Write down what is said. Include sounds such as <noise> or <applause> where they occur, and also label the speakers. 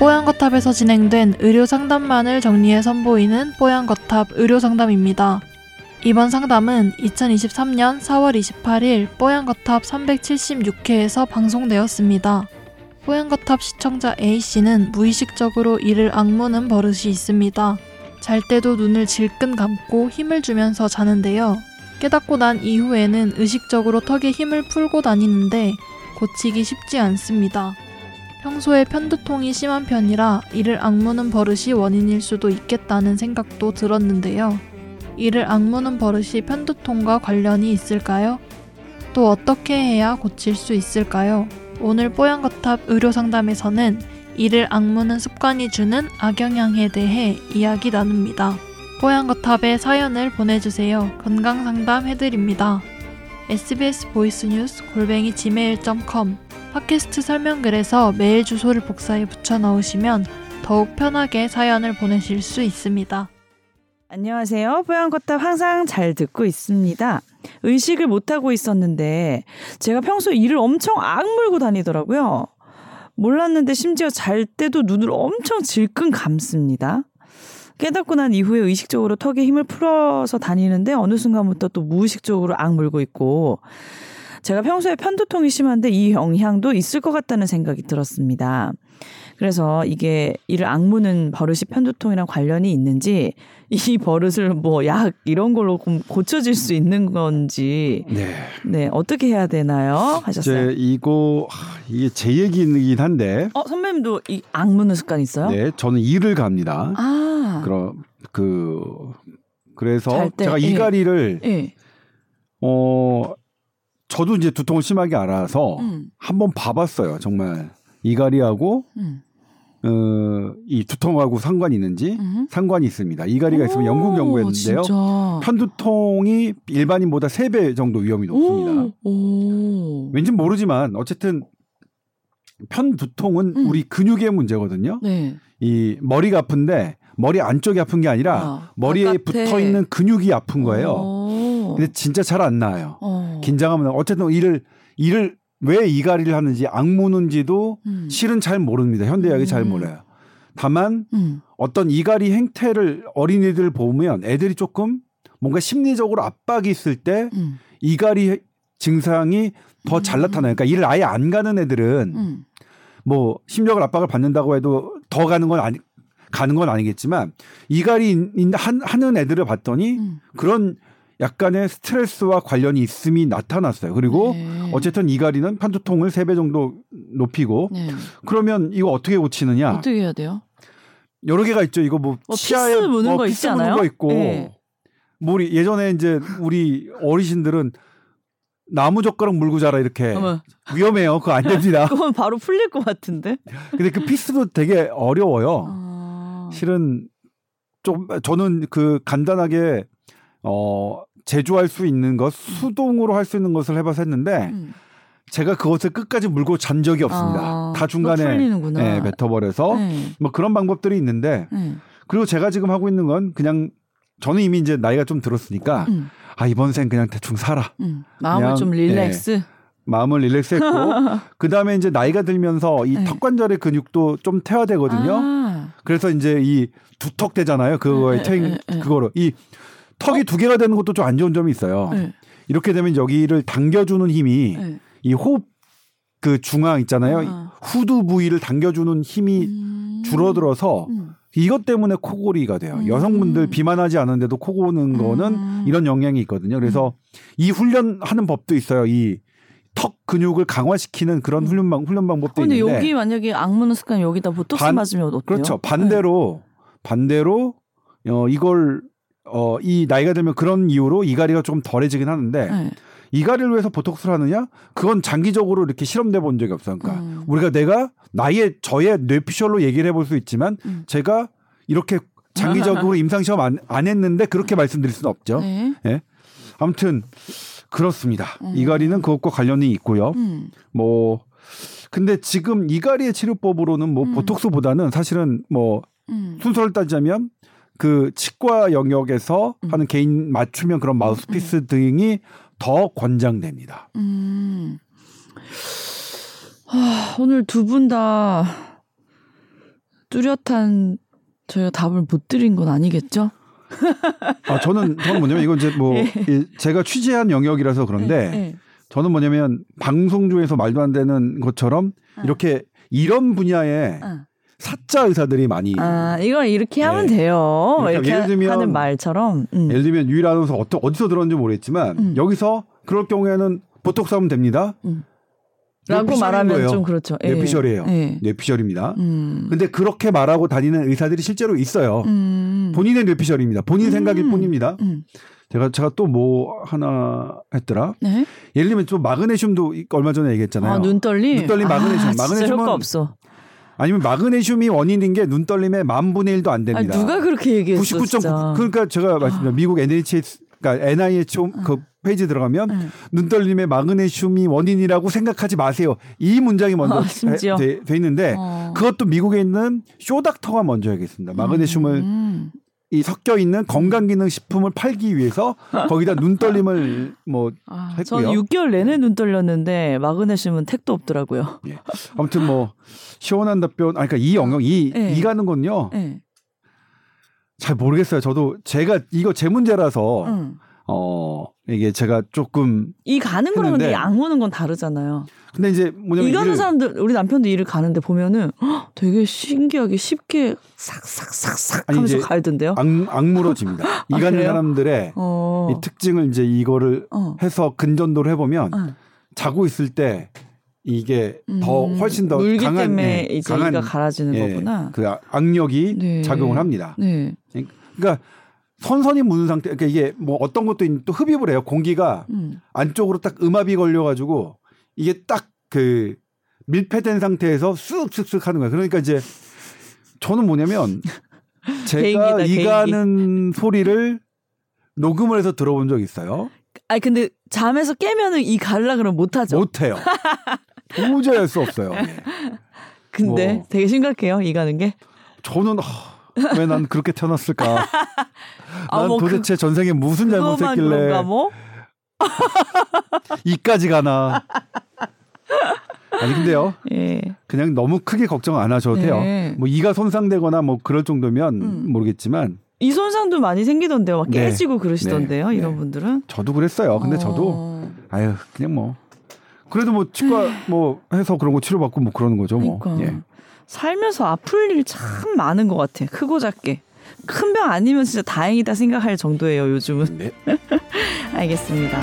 Speaker 1: 뽀얀거탑에서 진행된 의료 상담만을 정리해 선보이는 뽀얀거탑 의료 상담입니다. 이번 상담은 2023년 4월 28일 뽀얀거탑 376회에서 방송되었습니다. 뽀얀거탑 시청자 A씨는 무의식적으로 이를 악무는 버릇이 있습니다. 잘 때도 눈을 질끈 감고 힘을 주면서 자는데요. 깨닫고 난 이후에는 의식적으로 턱에 힘을 풀고 다니는데 고치기 쉽지 않습니다. 평소에 편두통이 심한 편이라 이를 악무는 버릇이 원인일 수도 있겠다는 생각도 들었는데요. 이를 악무는 버릇이 편두통과 관련이 있을까요? 또 어떻게 해야 고칠 수 있을까요? 오늘 뽀얀거탑 의료상담에서는 이를 악무는 습관이 주는 악영향에 대해 이야기 나눕니다. 뽀얀거탑에 사연을 보내주세요. 건강상담 해드립니다. SBS voice news 골뱅이 gmail.com 팟캐스트 설명글에서 메일 주소를 복사해 붙여 넣으시면 더욱 편하게 사연을 보내실 수 있습니다.
Speaker 2: 안녕하세요. 뽀얀거탑 항상 잘 듣고 있습니다. 의식을 못하고 있었는데 제가 평소에 이를 엄청 악물고 다니더라고요. 몰랐는데 심지어 잘 때도 눈을 엄청 질끈 감습니다. 깨닫고 난 이후에 의식적으로 턱에 힘을 풀어서 다니는데 어느 순간부터 또 무의식적으로 악물고 있고 제가 평소에 편두통이 심한데 이 영향도 있을 것 같다는 생각이 들었습니다. 그래서 이게 이를 악무는 버릇이 편두통이랑 관련이 있는지 이 버릇을 뭐 약 이런 걸로 고쳐질 수 있는 건지
Speaker 3: 네.
Speaker 2: 네 어떻게 해야 되나요 하셨어요.
Speaker 3: 이제 이거 이게 제 얘기이긴 한데.
Speaker 2: 어 선배님도 이 악무는 습관 있어요?
Speaker 3: 네, 저는 이를 갑니다.
Speaker 2: 아
Speaker 3: 그럼 그 그래서
Speaker 2: 잘 때,
Speaker 3: 제가
Speaker 2: 예.
Speaker 3: 이가리를
Speaker 2: 예.
Speaker 3: 어 저도 이제 두통을 심하게 알아서
Speaker 2: 음.
Speaker 3: 한번 봐봤어요. 정말 이가리하고
Speaker 2: 음.
Speaker 3: 어, 이 두통하고 상관이 있는지
Speaker 2: 음.
Speaker 3: 상관이 있습니다. 이가리가 있으면 영국
Speaker 2: 오,
Speaker 3: 연구했는데요.
Speaker 2: 진짜.
Speaker 3: 편두통이 일반인보다 3배 정도 위험이 높습니다.
Speaker 2: 오, 오.
Speaker 3: 왠지 모르지만 어쨌든 편두통은
Speaker 2: 음.
Speaker 3: 우리 근육의 문제거든요.
Speaker 2: 네.
Speaker 3: 이 머리가 아픈데 머리 안쪽이 아픈 게 아니라
Speaker 2: 아,
Speaker 3: 머리에
Speaker 2: 바깥에.
Speaker 3: 붙어 있는 근육이 아픈 거예요.
Speaker 2: 오.
Speaker 3: 근데 진짜 잘 안 나아요.
Speaker 2: 어.
Speaker 3: 긴장하면 어쨌든 이를 이를 왜 이가리를 하는지 악무는지도
Speaker 2: 음.
Speaker 3: 실은 잘 모릅니다. 현대의학이 잘
Speaker 2: 음.
Speaker 3: 몰라요. 다만
Speaker 2: 음.
Speaker 3: 어떤 이가리 행태를 어린이들 보면 애들이 조금 뭔가 심리적으로 압박이 있을 때
Speaker 2: 음.
Speaker 3: 이가리 증상이 더잘
Speaker 2: 음.
Speaker 3: 나타나요. 그러니까 이를 아예 안 가는 애들은
Speaker 2: 음.
Speaker 3: 뭐 심리적으로 압박을 받는다고 해도 더 가는 건 아니 가는 건 아니겠지만 이갈이 인- 한, 하는 애들을 봤더니
Speaker 2: 음.
Speaker 3: 그런 약간의 스트레스와 관련이 있음이 나타났어요. 그리고
Speaker 2: 네.
Speaker 3: 어쨌든 이갈이는 편두통을 세 배 정도 높이고
Speaker 2: 네.
Speaker 3: 그러면 이거 어떻게 고치느냐?
Speaker 2: 어떻게 해야 돼요?
Speaker 3: 여러 개가 있죠. 이거 뭐
Speaker 2: 어,
Speaker 3: 치아에
Speaker 2: 피스 무는
Speaker 3: 어,
Speaker 2: 거
Speaker 3: 피스
Speaker 2: 있지
Speaker 3: 무는? 거 있고
Speaker 2: 네.
Speaker 3: 뭐 우리 예전에 이제 우리 어르신들은 나무 젓가락 물고 자라 이렇게
Speaker 2: 어머,
Speaker 3: 위험해요. 그거 안 됩니다. <laughs>
Speaker 2: 그건 바로 풀릴 것 같은데.
Speaker 3: 근데 그 피스도 되게 어려워요.
Speaker 2: 아.
Speaker 3: 실은 좀 저는 그 간단하게 어 제조할 수 있는 것 수동으로 할 수 있는 것을 해봐서 했는데
Speaker 2: 음.
Speaker 3: 제가 그것을 끝까지 물고 잔 적이 없습니다.
Speaker 2: 아,
Speaker 3: 다 중간에. 예, 뱉어버려서
Speaker 2: 네.
Speaker 3: 뭐 그런 방법들이 있는데
Speaker 2: 네.
Speaker 3: 그리고 제가 지금 하고 있는 건 그냥 저는 이미 이제 나이가 좀 들었으니까
Speaker 2: 음.
Speaker 3: 아 이번 생 그냥 대충 살아
Speaker 2: 음. 마음을
Speaker 3: 그냥,
Speaker 2: 좀 릴렉스.
Speaker 3: 마음을 릴렉스했고 <laughs> 그 다음에 이제 나이가 들면서 이
Speaker 2: 네.
Speaker 3: 턱관절의 근육도 좀 태화되거든요.
Speaker 2: 아.
Speaker 3: 그래서 이제 이 두턱 되잖아요. 그거에
Speaker 2: 네,
Speaker 3: 태
Speaker 2: 네, 네.
Speaker 3: 그거로 이 턱이 두 개가 되는 것도 좀 안 좋은 점이 있어요.
Speaker 2: 네.
Speaker 3: 이렇게 되면 여기를 당겨주는 힘이
Speaker 2: 네.
Speaker 3: 이 호흡 그 중앙 있잖아요.
Speaker 2: 아.
Speaker 3: 후두 부위를 당겨주는 힘이
Speaker 2: 음.
Speaker 3: 줄어들어서
Speaker 2: 음.
Speaker 3: 이것 때문에 코골이가 돼요.
Speaker 2: 음.
Speaker 3: 여성분들 비만하지 않은데도 코 고는 거는
Speaker 2: 음.
Speaker 3: 이런 영향이 있거든요. 그래서 이 훈련하는 법도 있어요. 이 턱 근육을 강화시키는 그런 훈련 방 훈련 방법도
Speaker 2: 음. 근데
Speaker 3: 있는데
Speaker 2: 여기 만약에 악무는 습관 여기다 보톡스
Speaker 3: 반-
Speaker 2: 맞으면 어때요?
Speaker 3: 그렇죠. 반대로 반대로 어 이걸 어 이 나이가 들면 그런 이유로 이가리가 조금 덜해지긴 하는데
Speaker 2: 네.
Speaker 3: 이가리를 위해서 보톡스를 하느냐? 그건 장기적으로 이렇게 실험돼 본 적이 없어요. 그러니까
Speaker 2: 음.
Speaker 3: 우리가 내가 나의 저의 뇌피셜로 얘기를 해볼 수 있지만
Speaker 2: 음.
Speaker 3: 제가 이렇게 장기적으로 <laughs> 임상 시험 안, 안 했는데 그렇게 말씀드릴 수는 없죠.
Speaker 2: 네.
Speaker 3: 아무튼 그렇습니다.
Speaker 2: 음.
Speaker 3: 이가리는 그것과 관련이 있고요.
Speaker 2: 음.
Speaker 3: 뭐 근데 지금 이가리의 치료법으로는 뭐
Speaker 2: 음.
Speaker 3: 보톡스보다는 사실은 뭐
Speaker 2: 음.
Speaker 3: 순서를 따지자면 그 치과 영역에서
Speaker 2: 음.
Speaker 3: 하는 개인 맞춤형 그런 마우스피스 등이 더 권장됩니다.
Speaker 2: 음. 하, 오늘 두 분 다 뚜렷한 저희가 답을 못 드린 건 아니겠죠?
Speaker 3: 아 저는 저는 뭐냐면 이건 이제 뭐
Speaker 2: 예.
Speaker 3: 이 제가 취재한 영역이라서 그런데
Speaker 2: 네.
Speaker 3: 저는 뭐냐면 방송 중에서 말도 안 되는 것처럼
Speaker 2: 어.
Speaker 3: 이렇게 이런 분야에
Speaker 2: 어.
Speaker 3: 사자 의사들이 많이
Speaker 2: 아, 이걸 이렇게 하면
Speaker 3: 네.
Speaker 2: 돼요.
Speaker 3: 그러니까
Speaker 2: 이렇게
Speaker 3: 예를 들면
Speaker 2: 하는 말처럼. 음.
Speaker 3: 예를 들면 유일 아나운서 어떠, 어디서 들었는지 모르겠지만
Speaker 2: 음.
Speaker 3: 여기서 그럴 경우에는 보톡스 하면 됩니다.
Speaker 2: 음. 라고 말하면
Speaker 3: 거예요.
Speaker 2: 좀 그렇죠. 예.
Speaker 3: 뇌피셜이에요.
Speaker 2: 예.
Speaker 3: 뇌피셜입니다.
Speaker 2: 음.
Speaker 3: 근데 그렇게 말하고 다니는 의사들이 실제로 있어요.
Speaker 2: 음.
Speaker 3: 본인의 뇌피셜입니다. 본인
Speaker 2: 음.
Speaker 3: 생각일 뿐입니다.
Speaker 2: 음.
Speaker 3: 제가 제가 또 뭐 하나 했더라.
Speaker 2: 네.
Speaker 3: 예를 들면 좀 마그네슘도 이- 얼마 전에 얘기했잖아요.
Speaker 2: 아, 눈떨림.
Speaker 3: 눈떨림 마그네슘.
Speaker 2: 아,
Speaker 3: 마그네슘은
Speaker 2: 효과 없어.
Speaker 3: 아니면 마그네슘이 원인인 게 눈 떨림의 만 분의 1도 안
Speaker 2: 아,
Speaker 3: 됩니다.
Speaker 2: 누가 그렇게 얘기했어?
Speaker 3: 99.9
Speaker 2: 진짜. 아.
Speaker 3: 그러니까 제가 말씀드린 미국 NIH 그러니까 NIH 홈- 그 페이지 들어가면
Speaker 2: 네.
Speaker 3: 눈떨림의 마그네슘이 원인이라고 생각하지 마세요. 이 문장이 먼저
Speaker 2: 아, 심지어?
Speaker 3: 돼, 돼 있는데
Speaker 2: 어.
Speaker 3: 그것도 미국에 있는 쇼닥터가 먼저 하겠습니다. 마그네슘을
Speaker 2: 음.
Speaker 3: 이 섞여 있는 건강기능 식품을 팔기 위해서 거기다 눈떨림을 뭐
Speaker 2: 아,
Speaker 3: 했고요.
Speaker 2: 저는 6개월 내내 눈 떨렸는데 마그네슘은 택도 없더라고요.
Speaker 3: 아무튼 뭐 시원한 답변. 아 그러니까 이 영역 이,
Speaker 2: 네.
Speaker 3: 이 가는 건요.
Speaker 2: 네.
Speaker 3: 잘 모르겠어요. 저도 제가 이거 제 문제라서
Speaker 2: 응.
Speaker 3: 어 이게 제가 조금
Speaker 2: 이 가는 거랑 근데 양 오는 건 다르잖아요.
Speaker 3: 근데 이제 뭐냐면
Speaker 2: 이 가는 사람들 우리 남편도 일을 가는데 보면은 헉, 되게 신기하게 쉽게 싹싹싹싹 하면서 가야된대요.
Speaker 3: 악, 악물어집니다. 이 가는
Speaker 2: 아, 그래요?
Speaker 3: 사람들의
Speaker 2: 어.
Speaker 3: 이 특징을 이제 이거를
Speaker 2: 어.
Speaker 3: 해서 근전도를 해보면
Speaker 2: 어.
Speaker 3: 자고 있을 때 이게 더
Speaker 2: 음,
Speaker 3: 훨씬 더
Speaker 2: 물기
Speaker 3: 강한
Speaker 2: 때문에
Speaker 3: 예,
Speaker 2: 이제
Speaker 3: 강한
Speaker 2: 이가 갈아지는
Speaker 3: 예,
Speaker 2: 거구나.
Speaker 3: 그 아- 악력이
Speaker 2: 네.
Speaker 3: 작용을 합니다.
Speaker 2: 네.
Speaker 3: 그러니까 선선히 무는 상태. 그러니까 이게 뭐 어떤 것도 있- 또 흡입을 해요. 공기가
Speaker 2: 음.
Speaker 3: 안쪽으로 딱 음압이 걸려가지고 이게 딱 그 밀폐된 상태에서 쓱쓱쓱 하는 거예요. 그러니까 이제 저는 뭐냐면 <laughs> 제가
Speaker 2: 개인기다,
Speaker 3: 이 가는 소리를 녹음을 해서 들어본 적 있어요.
Speaker 2: 아니 근데 잠에서 깨면은 이 갈라 그러면 못 하죠.
Speaker 3: 못해요. 도저히 할 수 없어요. <laughs>
Speaker 2: 근데
Speaker 3: 뭐.
Speaker 2: 되게 심각해요. 이 가는 게.
Speaker 3: 저는 왜 난 그렇게 태어났을까? <laughs>
Speaker 2: 아, 난뭐 그-
Speaker 3: 도대체 전생에 무슨 잘못했길래
Speaker 2: 뭐? <laughs>
Speaker 3: 이까지 가나? 아니 근데요.
Speaker 2: 예.
Speaker 3: 그냥 너무 크게 걱정 안 하셔도 돼요.
Speaker 2: 네.
Speaker 3: 뭐 이가 손상되거나 뭐 그럴 정도면
Speaker 2: 음.
Speaker 3: 모르겠지만
Speaker 2: 이 손상도 많이 생기던데요. 막
Speaker 3: 네.
Speaker 2: 깨지고 그러시던데요.
Speaker 3: 네.
Speaker 2: 이런
Speaker 3: 네.
Speaker 2: 분들은.
Speaker 3: 저도 그랬어요. 근데
Speaker 2: 어.
Speaker 3: 저도 아유 그냥 뭐 그래도 뭐 치과 뭐 해서 그런 거 치료받고 뭐 그러는 거죠. 뭐.
Speaker 2: 그러니까
Speaker 3: 예.
Speaker 2: 살면서 아플 일 참 많은 것 같아. 크고 작게. 큰 병 아니면 진짜 다행이다 생각할 정도예요. 요즘은.
Speaker 3: 네. <laughs>
Speaker 2: 알겠습니다.